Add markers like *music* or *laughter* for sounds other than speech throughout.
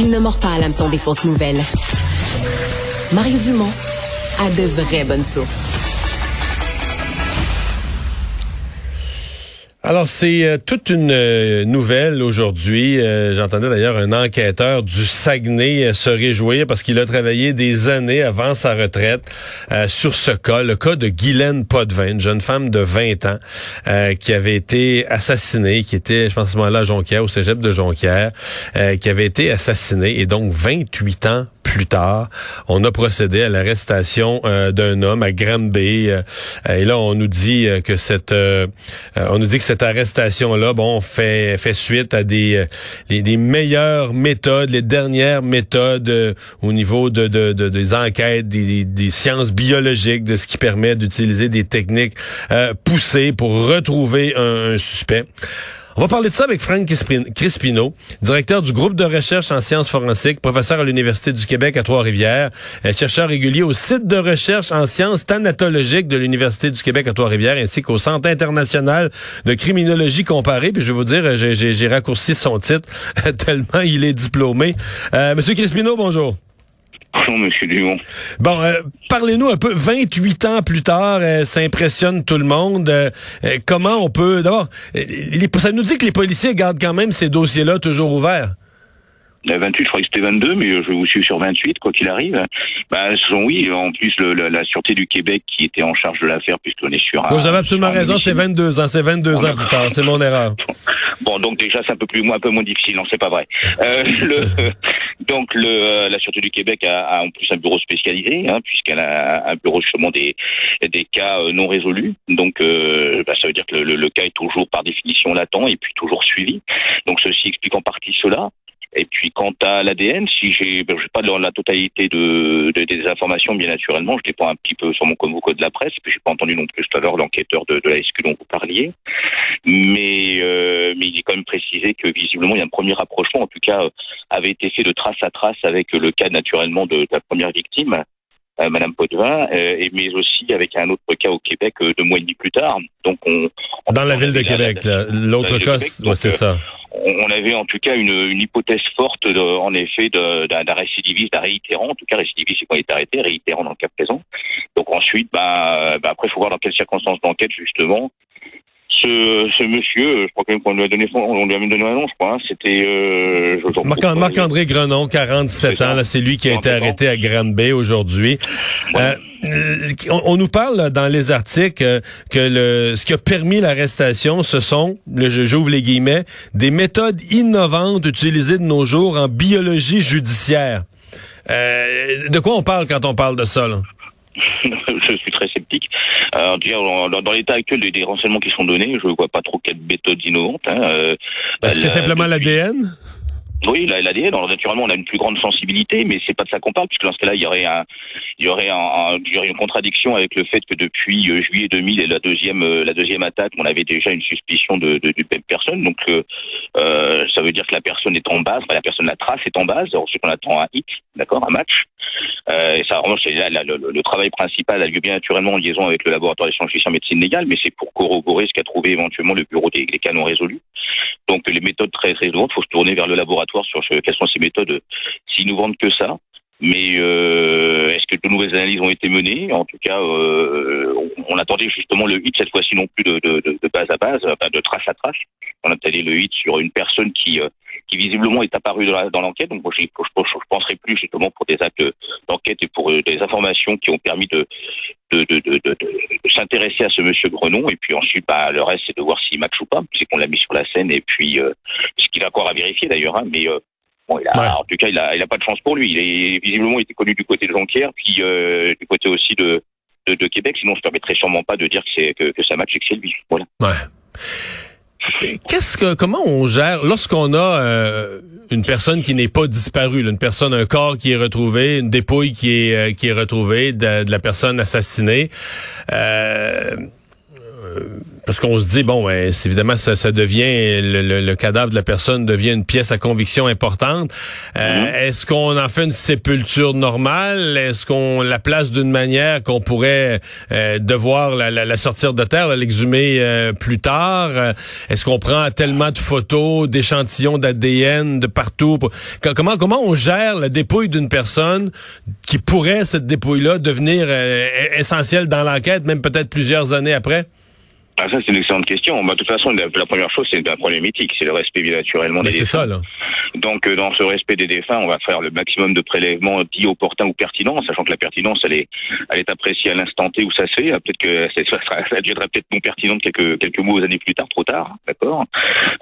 Il ne mord pas à l'hameçon des fausses nouvelles. Mario Dumont a de vraies bonnes sources. Alors, c'est euh, toute une euh, nouvelle aujourd'hui. Euh, j'entendais d'ailleurs un enquêteur du Saguenay se réjouir parce qu'il a travaillé des années avant sa retraite sur ce cas, le cas de Guylaine Potvin, une jeune femme de 20 ans qui avait été assassinée, qui était, je pense à ce moment-là, Jonquière, au cégep de Jonquière, qui avait été assassinée et donc 28 ans plus tard, on a procédé à l'arrestation d'un homme à Granby. et là, on nous dit que cette, on nous dit que cette arrestation-là, bon, fait fait suite à des les, meilleures méthodes, les dernières méthodes euh, au niveau de, de, de, des enquêtes, des, des, sciences biologiques, de ce qui permet d'utiliser des techniques euh, poussées pour retrouver un suspect. On va parler de ça avec Franck Crispino, directeur du groupe de recherche en sciences forensiques, professeur à l'Université du Québec à Trois-Rivières, euh, chercheur régulier au site de recherche en sciences thanatologiques de l'Université du Québec à Trois-Rivières, ainsi qu'au Centre international de criminologie comparée. Puis je vais vous dire, j'ai raccourci son titre *laughs* tellement il est diplômé. Euh, Monsieur Crispino, bonjour. Monsieur Dumont. Bon, euh, parlez-nous un peu. 28 ans plus tard, euh, ça impressionne tout le monde. Euh, comment on peut... D'abord, ça nous dit que les policiers gardent quand même ces dossiers-là toujours ouverts. 28, je crois que c'était 22, mais je vous suis sur 28, quoi qu'il arrive. Bah, sont, oui, en plus, le, la Sûreté du Québec qui était en charge de l'affaire, puisqu'on est sur un... Vous avez absolument raison, c'est 22 ans, c'est 22 ans plus tard, c'est mon erreur. Bon, donc déjà, c'est un peu plus, un peu moins difficile, non, c'est pas vrai. Euh, le, *laughs* donc, le, euh, la Sûreté du Québec a, en plus un bureau spécialisé, hein, puisqu'elle a un bureau justement des, des cas euh, non résolus. Donc, euh, bah, ça veut dire que le, le, cas est toujours par définition latent et puis toujours suivi. Donc, ceci explique en partie cela. Et puis quant à l'ADN, si j'ai, ben, pas de la totalité de, des informations, bien naturellement, je dépends un petit peu sur mon convoco de la presse, puis j'ai pas entendu non plus tout à l'heure l'enquêteur de, de la SQ dont vous parliez, mais euh, mais il est quand même précisé que visiblement il y a un premier rapprochement, en tout cas euh, avait été fait de trace à trace avec le cas naturellement de, la première victime. Euh, Madame Potvin, et mais aussi avec un autre cas au Québec deux mois et demi plus tard. Donc on, dans la ville de Québec, l'autre cas, c'est ça on avait en tout cas une, une hypothèse forte, en effet, d'un récidiviste, d'un réitérant. En tout cas, récidiviste, c'est quand il est arrêté, réitérant dans le cas présent. Donc ensuite, bah, bah après, il faut voir dans quelles circonstances d'enquête, justement. Ce, ce, monsieur, je crois qu'on lui a donné on lui a donné un nom, je crois. Hein, C'était euh, Marc-André Grenon, 47 ans. Là, c'est lui qui a été arrêté à Grande-Bay aujourd'hui. Euh, euh, on, nous parle dans les articles euh, que le, ce qui a permis l'arrestation, ce sont, j'ouvre les guillemets, des méthodes innovantes utilisées de nos jours en biologie judiciaire. Euh, de quoi on parle quand on parle de ça? Là? *laughs* je suis très Alors, dans, dans l'état actuel des, renseignements qui sont donnés, je ne vois pas trop quelle méthode innovante. Hein. Est-ce que simplement l'ADN oui, l'ADN. Alors naturellement, on a une plus grande sensibilité, mais c'est pas de ça qu'on parle, puisque dans ce cas-là, il y aurait un, il y aurait un, il y aurait une contradiction avec le fait que depuis euh, juillet 2000 et la deuxième, euh, la deuxième attaque, on avait déjà une suspicion de, de, même personne. Donc, euh, euh, ça veut dire que la personne est en base, enfin, la personne la trace est en base. Ensuite, on attend un hit, d'accord, un match. Euh, et ça, le, travail principal a lieu bien naturellement en liaison avec le laboratoire d'échange en médecine légale, mais c'est pour corroborer ce qu'a trouvé éventuellement le bureau des, des canons résolus. Donc, les méthodes très lourdes, faut se tourner vers le laboratoire sur quelles sont ces méthodes si innovantes que ça. Mais euh, est-ce que de nouvelles analyses ont été menées? En tout cas, euh, on, attendait justement le hit cette fois-ci non plus de, base à base, de trace à trace. On attendait le hit sur une personne qui, euh, qui visiblement est apparue dans l'enquête. Donc, moi, je, je, penserai plus justement pour des actes d'enquête et pour euh, des informations qui ont permis de de, de, de, de, s'intéresser à ce monsieur Grenon. Et puis ensuite, bah, le reste, c'est de voir s'il match ou pas, c'est qu'on l'a mis sur la scène. Et puis, euh, ce qu'il a encore à vérifier d'ailleurs. Hein, mais Bon, il a, En tout cas, il a, il a pas de chance pour lui. Il est visiblement il était connu du côté de Jonquière, puis euh, du côté aussi de, de, de, Québec. Sinon, je ne permettrais sûrement pas de dire que c'est que, que ça match et que c'est lui. Voilà. Ouais. Qu'est-ce que comment on gère lorsqu'on a euh, une personne qui n'est pas disparue, une personne, un corps qui est retrouvé, une dépouille qui est euh, qui est retrouvée de, la personne assassinée. Euh, parce qu'on se dit bon, ben, évidemment ça, ça devient le, cadavre de la personne devient une pièce à conviction importante. Mm-hmm. Est-ce qu'on en fait une sépulture normale? Est-ce qu'on la place d'une manière qu'on pourrait devoir la, la, sortir de terre, l'exhumer plus tard? Est-ce qu'on prend tellement de photos, d'échantillons d'ADN de partout Comment comment on gère la dépouille d'une personne qui pourrait cette dépouille-là devenir essentielle dans l'enquête, même peut-être plusieurs années après? Ah, ça, c'est une excellente question. Bah, de toute façon, la, première chose, c'est un problème éthique. C'est le respect, naturellement, des défunts. c'est ça, là. Donc, euh, dans ce respect des défunts, on va faire le maximum de prélèvements dits opportuns ou pertinents, sachant que la pertinence, elle est, elle est appréciée à l'instant T où ça se fait. Ah, peut-être que *laughs* ça, ça, deviendra peut-être non pertinente quelques, quelques mois, années plus tard, trop tard. D'accord?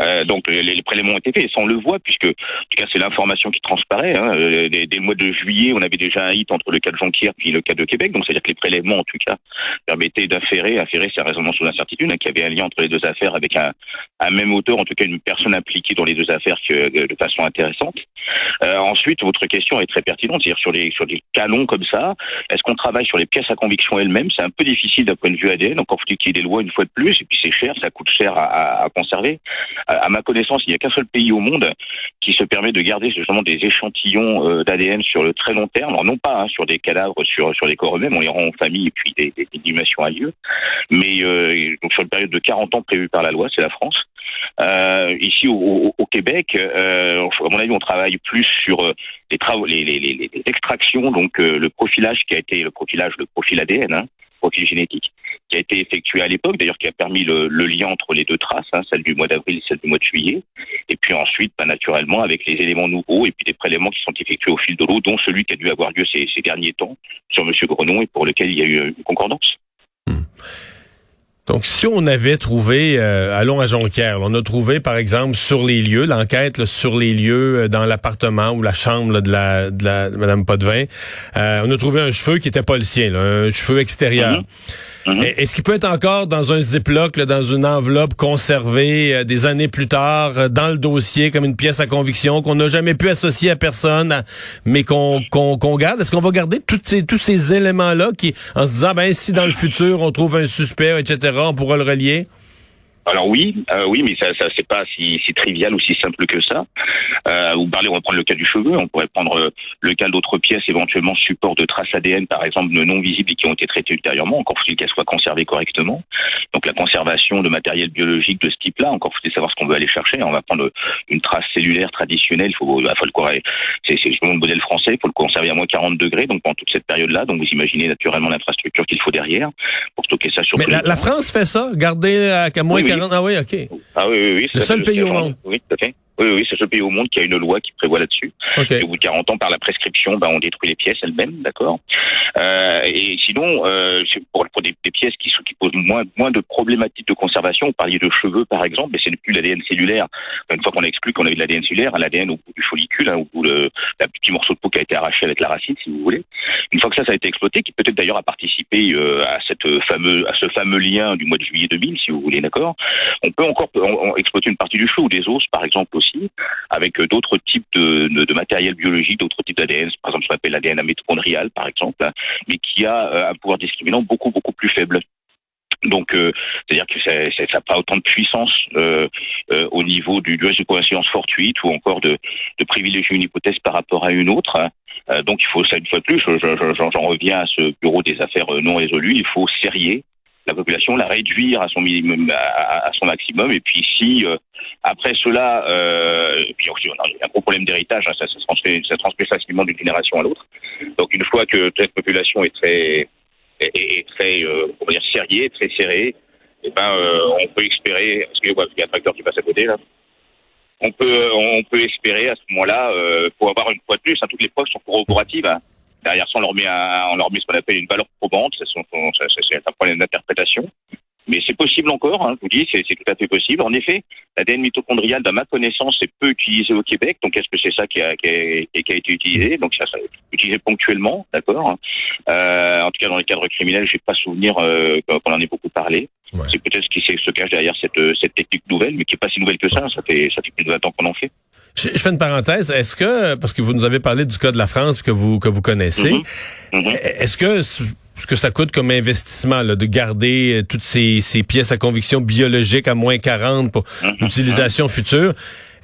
Euh, donc, les, les, prélèvements ont été faits. Et ça, on le voit, puisque, en tout cas, c'est l'information qui transparaît. Hein. Euh, dès, dès, le mois de juillet, on avait déjà un hit entre le cas de Jonquière puis le cas de Québec. Donc, c'est-à-dire que les prélèvements, en tout cas, permettaient d'inférer, inférer, c'est raisonnement sous y avait un lien entre les deux affaires avec un, même auteur, en tout cas une personne impliquée dans les deux affaires que, de façon intéressante. Euh, ensuite, votre question est très pertinente, c'est-à-dire sur les sur des canons comme ça, est-ce qu'on travaille sur les pièces à conviction elles-mêmes? C'est un peu difficile d'un point de vue ADN, encore faut-il qu'il y ait des lois une fois de plus, et puis c'est cher, ça coûte cher à, conserver. À, ma connaissance, il n'y a qu'un seul pays au monde qui se permet de garder justement des échantillons euh, d'ADN sur le très long terme, non pas hein, sur des cadavres, sur sur des corps eux-mêmes, on les rend en famille et puis des, des, des lieu, mais euh, sur une période de 40 ans prévue par la loi, c'est la France. Euh, ici au, Québec, euh, à mon avis, on travaille plus sur euh, les travaux, les, extractions, donc le profilage qui a été le profilage, le profil ADN, hein, profil génétique, qui a été effectué à l'époque, d'ailleurs qui a permis le, lien entre les deux traces, hein, celle du mois d'avril, celle du mois de juillet, et puis ensuite, bah, naturellement, avec les éléments nouveaux et puis des prélèvements qui sont effectués au fil de l'eau, dont celui qui a dû avoir lieu ces, ces derniers temps sur Monsieur Grenon et pour lequel il y a eu une concordance. Hmm. Donc, si on avait trouvé, euh, allons à Jonquière, on a trouvé, par exemple, sur les lieux, l'enquête sur les lieux, euh, dans l'appartement ou la chambre de, la, de la Madame Potvin, euh, on a trouvé un cheveu qui était pas le sien, un cheveu extérieur. Mhm. Est-ce qu'il peut être encore dans un ziploc, dans une enveloppe conservée euh, des années plus tard, euh, dans le dossier, comme une pièce à conviction qu'on n'a jamais pu associer à personne, mais qu'on qu'on garde? Est-ce qu'on va garder tous ces, tous ces éléments-là qui, en se disant, ben si dans le futur on trouve un suspect, etc., on pourra le relier? Alors oui, euh, oui, mais ça, ça c'est pas si, si, trivial ou si simple que ça. Euh, vous parlez, on va prendre le cas du cheveu, on pourrait prendre euh, le cas d'autres pièces, éventuellement support de traces ADN, par exemple, non visibles et qui ont été traitées ultérieurement. Encore faut-il qu'elles soient conservées correctement. Donc la conservation de matériel biologique de ce type-là, encore faut-il savoir ce qu'on veut aller chercher. On va prendre une trace cellulaire traditionnelle, il faut, faut le c'est le modèle français, il faut le conserver à moins 40 degrés, donc pendant toute cette période-là. Donc vous imaginez naturellement l'infrastructure qu'il faut derrière pour stocker ça sur. Mais la, France fait ça, garder à moins 40 ah oui, OK. Ah oui, oui, oui. Le seul pays au monde. Oui, tout à fait. Oui, oui, c'est le seul pays au monde qui a une loi qui prévoit là-dessus. Et au bout de 40 ans, par la prescription, ben, on détruit les pièces elles-mêmes, d'accord? Euh, Et sinon, euh, pour, pour des, des, pièces qui, qui posent moins, moins de problématiques de conservation, vous parliez de cheveux, par exemple, mais c'est plus l'ADN cellulaire. Une fois qu'on a exclu qu'on avait de l'ADN cellulaire, l'ADN au bout du follicule, hein, au bout le petit morceau de peau qui a été arraché avec la racine, si vous voulez. Une fois que ça, ça a été exploité, qui peut-être d'ailleurs a participé euh, à cette fameux, à ce fameux lien du mois de juillet 2000, si vous voulez, d'accord? On peut encore exploiter une partie du cheveu ou des os, par exemple, aussi avec euh, d'autres types de, matériel biologique, d'autres types d'ADN, par exemple ce qu'on appelle l'ADN mitochondrial, par exemple, hein, mais qui a euh, un pouvoir discriminant beaucoup, beaucoup plus faible. Donc, euh, c'est-à-dire que ça n'a pas autant de puissance au niveau du, du de coïncidence fortuite ou encore de, de privilégier une hypothèse par rapport à une autre. Hein. donc, il faut ça une fois de plus. J'en reviens à ce bureau des affaires non résolues. Il faut serrer la population, la réduire à son minimum, à, son maximum. Et puis si euh, après cela, euh, puis aussi, on a un gros problème d'héritage, hein, ça, ça, se transmet, ça transmet facilement d'une génération à l'autre. Donc une fois que cette population est très, est, très, euh, comment dire, serrée, très serrée, eh ben, euh, on peut espérer, parce qu'il y a un tracteur qui passe à côté là. On peut, on peut espérer à ce moment-là, euh, pour avoir une fois de plus, hein, toutes les preuves sont corroboratives. Hein, Derrière ça, on leur met, on leur met ce qu'on appelle une valeur probante. C'est un problème d'interprétation. Mais c'est possible encore, hein, je vous dis, c'est tout à fait possible. En effet, l'ADN mitochondrial, dans ma connaissance, est peu utilisé au Québec. Donc, est-ce que c'est ça qui a, qui, a, qui a, été utilisé? Donc, ça, ça utilisé ponctuellement, d'accord. Euh, en tout cas, dans les cadres criminels, j'ai pas souvenir euh, qu'on en ait beaucoup parlé. C'est peut-être ce qui se cache derrière cette, cette technique nouvelle, mais qui est pas si nouvelle que ça. Ça fait, ça fait plus de 20 ans qu'on en fait. Je, fais une parenthèse. Est-ce que, parce que vous nous avez parlé du cas de la France que vous que vous connaissez, mm-hmm. Mm-hmm. est-ce que ce que ça coûte comme investissement là, de garder toutes ces, ces pièces à conviction biologique à moins 40 pour mm-hmm. l'utilisation future.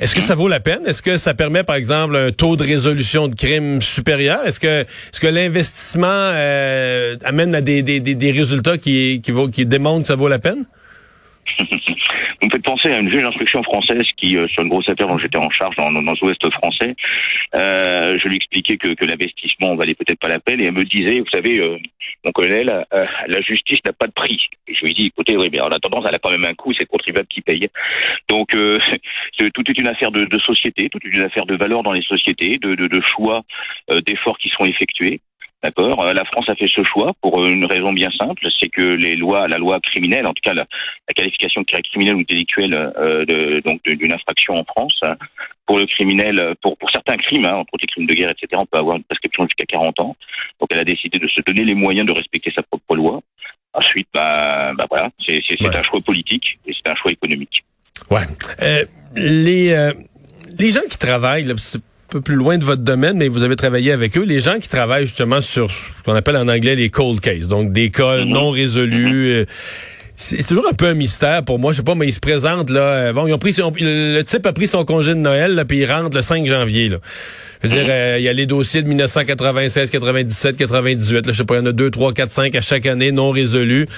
Est-ce que ça vaut la peine? Est-ce que ça permet, par exemple, un taux de résolution de crime supérieur? Est-ce que, est-ce que l'investissement euh, amène à des, des, des, résultats qui, qui, vaut, qui démontrent que ça vaut la peine? *laughs* Faites penser à une juge d'instruction française qui, euh, sur une grosse affaire dont j'étais en charge dans, dans, l'Ouest français, euh, je lui expliquais que, que l'investissement valait peut-être pas la peine et elle me disait, vous savez, euh, mon colonel, euh, la justice n'a pas de prix. Je lui dis, écoutez, oui, mais en attendant, elle a quand même un coût, c'est le contribuable qui paye. Donc, *laughs* tout est une affaire de, de, société, tout est une affaire de valeur dans les sociétés, de, de, de choix, d'efforts qui sont effectués. D'accord. Euh, la France a fait ce choix pour une raison bien simple, c'est que les lois, la loi criminelle, en tout cas la, qualification criminelle ou délictuelle euh, de, donc d'une infraction en France, pour le criminel, pour pour certains crimes, hein, entre autres les crimes de guerre, etc., on peut avoir une prescription jusqu'à 40 ans. Donc elle a décidé de se donner les moyens de respecter sa propre loi. Ensuite, bah, bah voilà, c'est un choix politique et c'est un choix économique. Ouais. Euh, les euh, les gens qui travaillent, là, peu plus loin de votre domaine, mais vous avez travaillé avec eux, les gens qui travaillent justement sur ce qu'on appelle en anglais les cold cases, donc des cas mhm. non résolus. Euh, c'est toujours un peu un mystère pour moi. Je sais pas, mais ils se présentent là. Euh, bon, ils ont pris le type a pris son congé de Noël, là, puis il rentre le 5 janvier. Là. Je veux dire, mhm. euh, il y a les dossiers de 1996, 97, 98. Là, je sais pas, il y en a deux, trois, quatre, cinq à chaque année non résolus.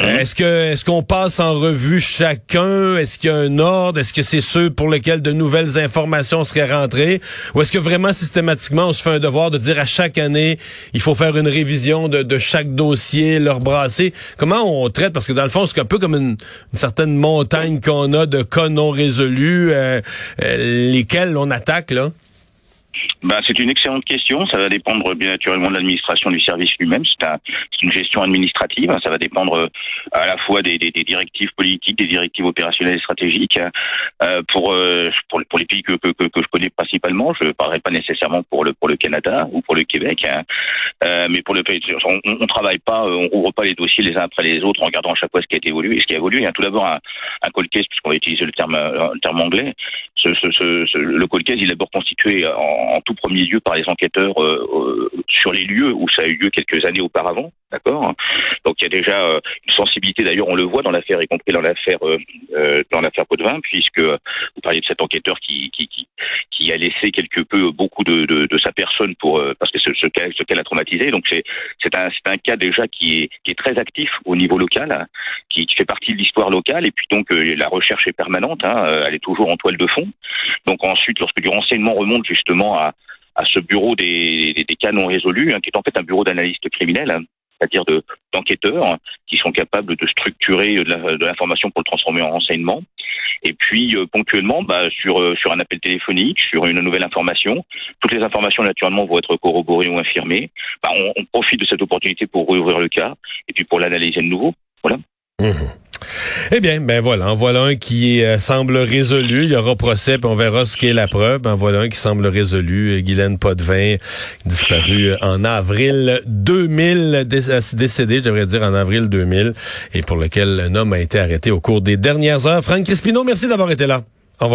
Euh, est-ce que est-ce qu'on passe en revue chacun? Est-ce qu'il y a un ordre? Est-ce que c'est ceux pour lesquels de nouvelles informations seraient rentrées? Ou est-ce que vraiment systématiquement on se fait un devoir de dire à chaque année il faut faire une révision de, chaque dossier, leur brasser Comment on traite? Parce que dans le fond c'est un peu comme une, certaine montagne qu'on a de cas non résolus, euh, euh, lesquels on attaque là. Ben, c'est une excellente question. Ça va dépendre bien naturellement de l'administration du service lui-même. C'est un, une gestion administrative. Ça va dépendre euh, à la fois des, directives politiques, des directives opérationnelles et stratégiques. Euh, pour, euh, pour, pour les pays que, que, que, je connais principalement, je ne parlerai pas nécessairement pour le pour le Canada ou pour le Québec, hein. euh, mais pour le pays, on, on travaille pas, on rouvre pas les dossiers les uns après les autres en regardant à chaque fois ce qui a été évolué. Et ce qui a évolué, a tout d'abord un, un puisqu'on va utiliser le terme le terme anglais. Le cold il est d'abord constitué en, en tout premier lieu par les enquêteurs euh, euh, sur les lieux où ça a eu lieu quelques années auparavant, d'accord? Donc il y a déjà euh, une sensibilité. D'ailleurs, on le voit dans l'affaire, y compris dans l'affaire dans l'affaire Potvin, puisque vous parliez de cet enquêteur qui qui, a laissé quelque peu beaucoup de, de, sa personne pour parce que ce, cas ce cas l'a traumatisé. Donc c'est un un cas déjà qui est qui est très actif au niveau local, qui, qui fait partie de l'histoire locale. Et puis donc la recherche est permanente, hein, elle est toujours en toile de fond. Donc ensuite, lorsque du renseignement remonte justement à ce bureau des, cas non résolus, hein, qui est en fait un bureau d'analystes criminels, hein, c'est-à-dire de, d'enquêteurs qui sont capables de structurer de, l'information pour le transformer en renseignement. Et puis euh, ponctuellement, bah, sur euh, sur un appel téléphonique, sur une nouvelle information, toutes les informations naturellement vont être corroborées ou infirmées. Bah, on, on, profite de cette opportunité pour rouvrir le cas et puis pour l'analyser de nouveau. Voilà. Mmh. Eh bien, ben voilà, en voilà un qui euh, semble résolu. Il y aura procès, puis on verra ce qu'est la preuve. En voilà un qui semble résolu. Euh, Guylaine Potvin, disparu euh, en avril 2000, décédé, je devrais dire, en avril 2000, et pour lequel un homme a été arrêté au cours des dernières heures. Franck Crispino, merci d'avoir été là.